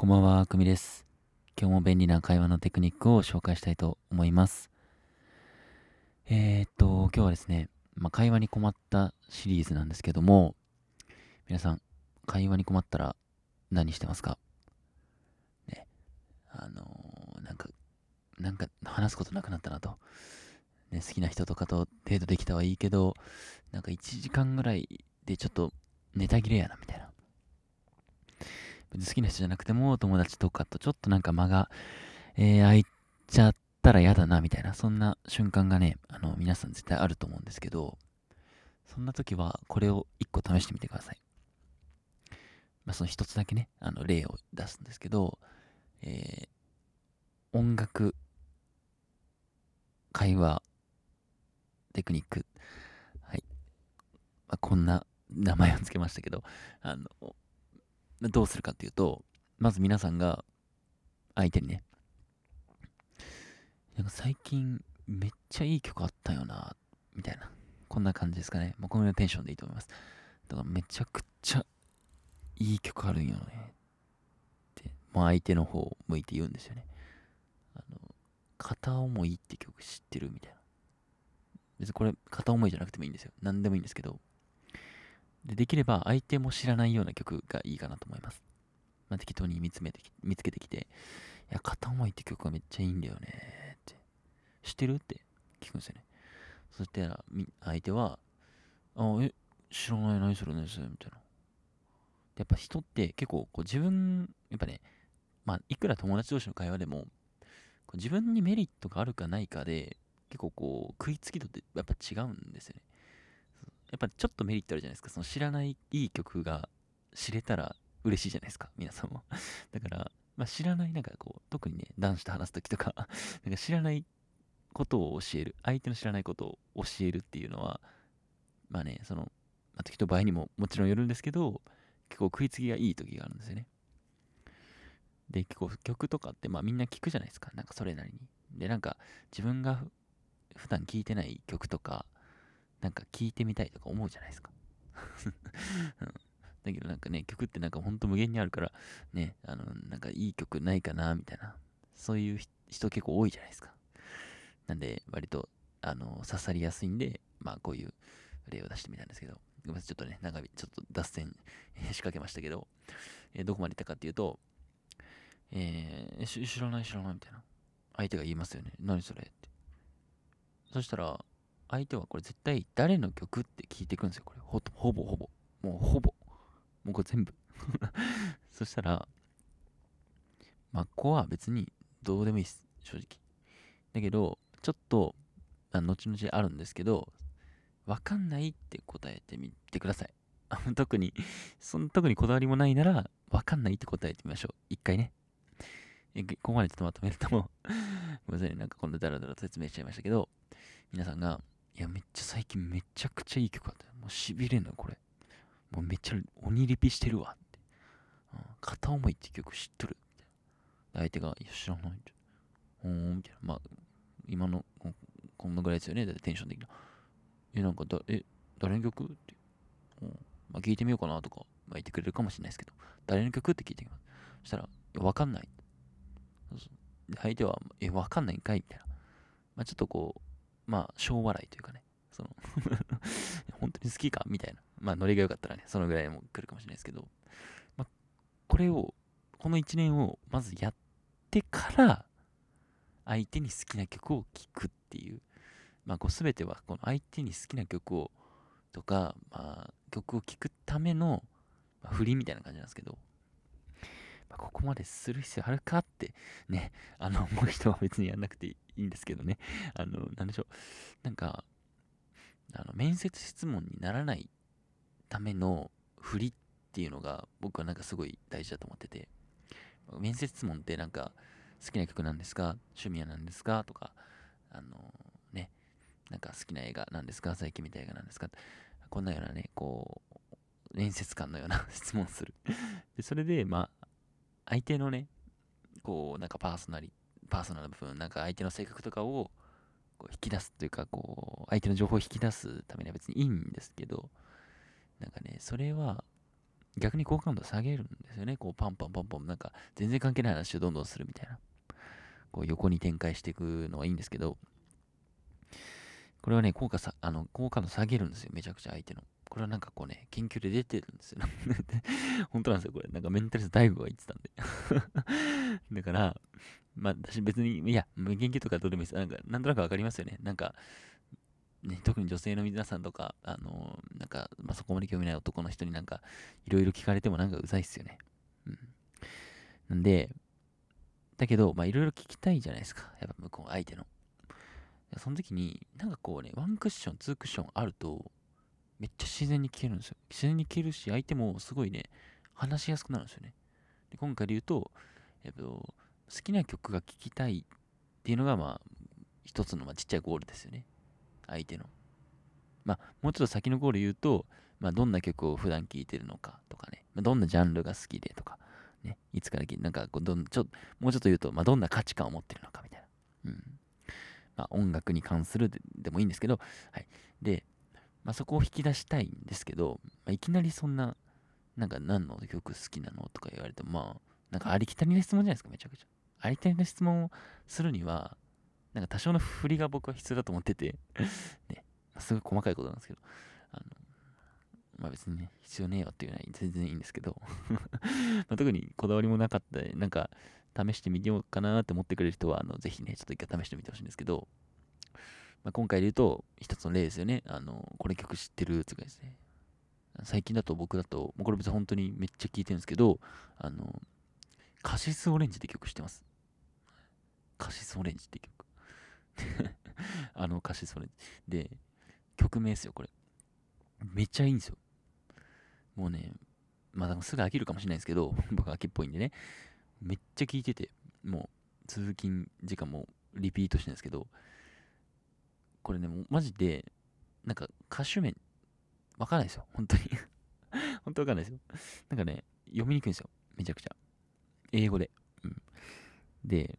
こんばんは、くみです。今日も便利な会話のテクニックを紹介したいと思います。えー、っと、今日はですね、まあ、会話に困ったシリーズなんですけども、皆さん、会話に困ったら何してますか？ね、あのー、なんか、なんか話すことなくなったなと。ね、好きな人とかとデートできたはいいけど、なんか1時間ぐらいでちょっとネタ切れやなみたいな。別に好きな人じゃなくても友達とかとちょっとなんか間が、えー、空いちゃったら嫌だなみたいな、そんな瞬間がね、あの、皆さん絶対あると思うんですけど、そんな時はこれを一個試してみてください。まあ、その一つだけね、あの、例を出すんですけど、えー、音楽、会話、テクニック、はい。まあ、こんな名前を付けましたけど、あの、どうするかっていうと、まず皆さんが相手にね、なんか最近めっちゃいい曲あったよな、みたいな。こんな感じですかね。もうこのようなテンションでいいと思います。だからめちゃくちゃいい曲あるんよね。って、もう相手の方を向いて言うんですよね。あの、片思いって曲知ってるみたいな。別にこれ片思いじゃなくてもいいんですよ。何でもいいんですけど、でできれば相手も知らないような曲がいいかなと思います。まあ、適当に見つめて見つけてきて、いや、片思いって曲がめっちゃいいんだよねって。知ってるって聞くんですよね。そしたら、相手は、あ、え、知らない何それ何それみたいな。やっぱ人って結構こう自分、やっぱね、まあ、いくら友達同士の会話でも、こう自分にメリットがあるかないかで、結構こう、食いつき度ってやっぱ違うんですよね。やっぱちょっとメリットあるじゃないですか。その知らないいい曲が知れたら嬉しいじゃないですか。皆さんも。だから、まあ、知らない、なんかこう、特にね、男子と話すときとか なんか知らないことを教える。相手の知らないことを教えるっていうのは、まあね、その、まあ、時と場合にももちろんよるんですけど、結構食いつきがいい時があるんですよね。で、結構曲とかって、まあみんな聞くじゃないですか。なんかそれなりに。で、なんか自分が普段聴いてない曲とか、なんか聞いてみたいとか思うじゃないですか。だけどなんかね、曲ってなんかほんと無限にあるから、ね、あの、なんかいい曲ないかな、みたいな。そういう人結構多いじゃないですか。なんで、割と、あの、刺さりやすいんで、まあこういう例を出してみたんですけど、ごめんなさい、ちょっとね、長ちょっと脱線仕掛けましたけど、えー、どこまで行ったかっていうと、えー、知らない知らないみたいな。相手が言いますよね。何それって。そしたら、相手はこれ絶対誰の曲って聞いてくるんですよ。これほほぼほぼ。もうほぼ。もうこれ全部 そしたら、まあ、ここは別にどうでもいいです。正直。だけど、ちょっと、あ後々あるんですけど、わかんないって答えてみてください。特に、その特にこだわりもないなら、わかんないって答えてみましょう。一回ね。ここまでちょっとまとめるとも ごめんなさい、なんかこんなダラダラと説明しちゃいましたけど、皆さんが、いや、めっちゃ最近めちゃくちゃいい曲あった。もう痺れんの、これ。もうめっちゃ鬼リピしてるわって。うん、片思いって曲知っとるみたいな。相手が、いや、知らないって。ほーん、みたいな。まあ、今の、こんなぐらいですよね。だってテンション的な。え、なんかだ、え、誰の曲って。うん、まあ、聞いてみようかなとか、まあ、言ってくれるかもしれないですけど、誰の曲って聞いてみます。そしたら、わかんない。相手は、え、わかんないんかい？みたいな。まあ、ちょっとこう、まあ、小笑いというかね、その 本当に好きかみたいな。まあ、ノリが良かったらね、そのぐらいも来るかもしれないですけど、まあ、これを、この1年をまずやってから、相手に好きな曲を聴くっていう、まあ、こう全てはこの相手に好きな曲をとか、まあ、曲を聴くための、まあ、振りみたいな感じなんですけど、こまでする必要あるかってね、あの、思う人は別にやんなくていいんですけどね、あの、なんでしょう、なんか、あの、面接質問にならないための振りっていうのが僕はなんかすごい大事だと思ってて、面接質問ってなんか、好きな曲なんですか？趣味は何ですか？とか、あのね、なんか好きな映画なんですか？最近見た映画なんですか？こんなようなね、こう、面接官のような 質問する。で、それで、ま、相手のね、こう、なんかパーソナリ、パーソナル部分、なんか相手の性格とかをこう引き出すというか、こう、相手の情報を引き出すためには別にいいんですけど、なんかね、それは、逆に好感度下げるんですよね。こうパンパンパンパン、なんか全然関係ない話をどんどんするみたいな。こう横に展開していくのはいいんですけど、これはね、効果さ、あの、好感度下げるんですよ。めちゃくちゃ相手の。これはなんかこうね、研究で出てるんですよ。本当なんですよ、これ。なんかメンタリスト大悟が言ってたんで。だから、まあ私別に、いや、研究とかどうでもいいです。なんか、なんとなくわかりますよね。なんか、ね、特に女性の皆さんとか、あの、なんか、まあ、そこまで興味ない男の人になんか、いろいろ聞かれてもなんかうざいっすよね。うん。なんで、だけど、まあ、いろいろ聞きたいじゃないですか。やっぱ向こう、相手の。その時に、なんかこうね、ワンクッション、ツークッションあると、めっちゃ自然に聞けるんですよ。自然に聞けるし、相手もすごいね、話しやすくなるんですよね。で今回で言うと、えっと、好きな曲が聴きたいっていうのが、まあ、一つの、まあ、ちっちゃいゴールですよね。相手の。まあ、もうちょっと先のゴール言うと、まあ、どんな曲を普段聴いてるのかとかね、まあ、どんなジャンルが好きでとか、ね、いつから聴いて、なんかこうどんちょ、もうちょっと言うと、まあ、どんな価値観を持ってるのかみたいな。うん。まあ、音楽に関するでもいいんですけど、はい。で、まあ、そこを引き出したいんですけど、まあ、いきなりそんな、なんか何の曲好きなのとか言われても、まあ、なんかありきたりな質問じゃないですか、めちゃくちゃ。ありきたりな質問をするには、なんか多少の振りが僕は必要だと思ってて ね、すごい細かいことなんですけど、あの、まあ別にね、必要ねえよっていうのは全然いいんですけど ま特にこだわりもなかったなんか試してみようかなって思ってくれる人は、あの、ぜひね、ちょっと一回試してみてほしいんですけど、まあ、今回で言うと、一つの例ですよね。あの、これ曲知ってるとかですね。最近だと僕だと、もうこれ別に本当にめっちゃ聴いてるんですけど、あの、カシスオレンジって曲知ってます？カシスオレンジって曲。あの歌詞それ。で、曲名ですよ、これ。めっちゃいいんですよ。もうね、まあすぐ飽きるかもしれないですけど、僕飽きっぽいんでね、めっちゃ聴いてて、もう通勤時間もリピートしてるんですけど、これね、マジで、なんか歌手名、わかんないですよ、本当に 本当わかんないですよ。なんかね、読みにくいんですよ、めちゃくちゃ。英語で。うん。で、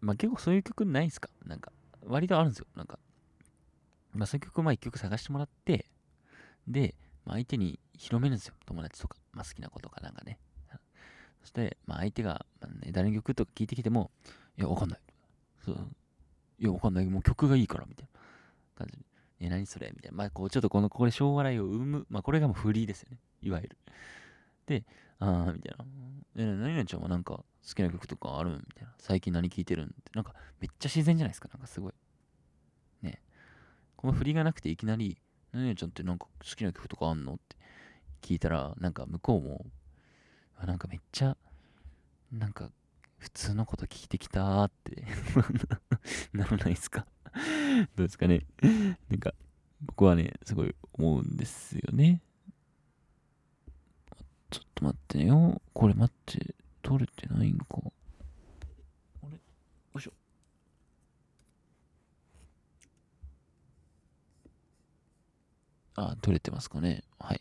まあ結構そういう曲ないですか？なんか、割とあるんですよ。なんか、まあそういう曲をまあ一曲探してもらって、で、まあ相手に広めるんですよ。友達とか、まあ好きな子とかなんかね。そして、まあ相手が、まあね、誰の曲とか聞いてきても、いや、わかんない。そう。いや、わかんない。もう曲がいいから、みたいな感じ。え、何それ？みたいな。まあこう、ちょっとこの、これ、小笑いを生む。まあこれがもうフリーですよね。いわゆる。で、あー、みたいな。え、何々ちゃんはなんか好きな曲とかあるみたいな。最近何聴いてるん？って。なんかめっちゃ自然じゃないですか？なんかすごい。ね。この振りがなくていきなり、何々ちゃんってなんか好きな曲とかあんの？って聞いたら、なんか向こうも、あなんかめっちゃ、なんか普通のこと聞いてきたーって ならないですか？どうですかねなんか、僕はね、すごい思うんですよね。ちょっと待ってよ。これ待って、取れてないんか。あれ？よいしょ。あ、取れてますかね。はい。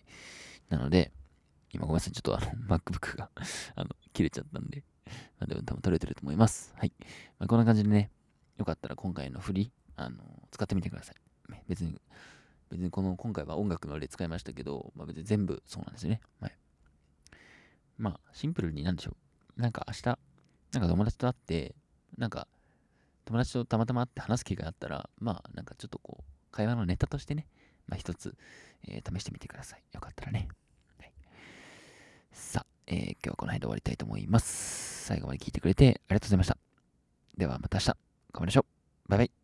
なので、今ごめんなさい。ちょっとあの、MacBook があの、切れちゃったんで、まあ、でも多分取れてると思います。はい。まあ、こんな感じでね、よかったら今回の振り、あの、使ってみてください。別に、別にこの、今回は音楽の例使いましたけど、まあ、別に全部そうなんですよね。はい。まあ、シンプルになんでしょう。なんか明日、なんか友達と会って、なんか、友達とたまたま会って話す機会があったら、まあ、なんかちょっとこう、会話のネタとしてね、まあ一つ、えー、試してみてください。よかったらね。はい、さあ、えー、今日はこの辺で終わりたいと思います。最後まで聞いてくれてありがとうございました。ではまた明日、頑張りましょう。バイバイ。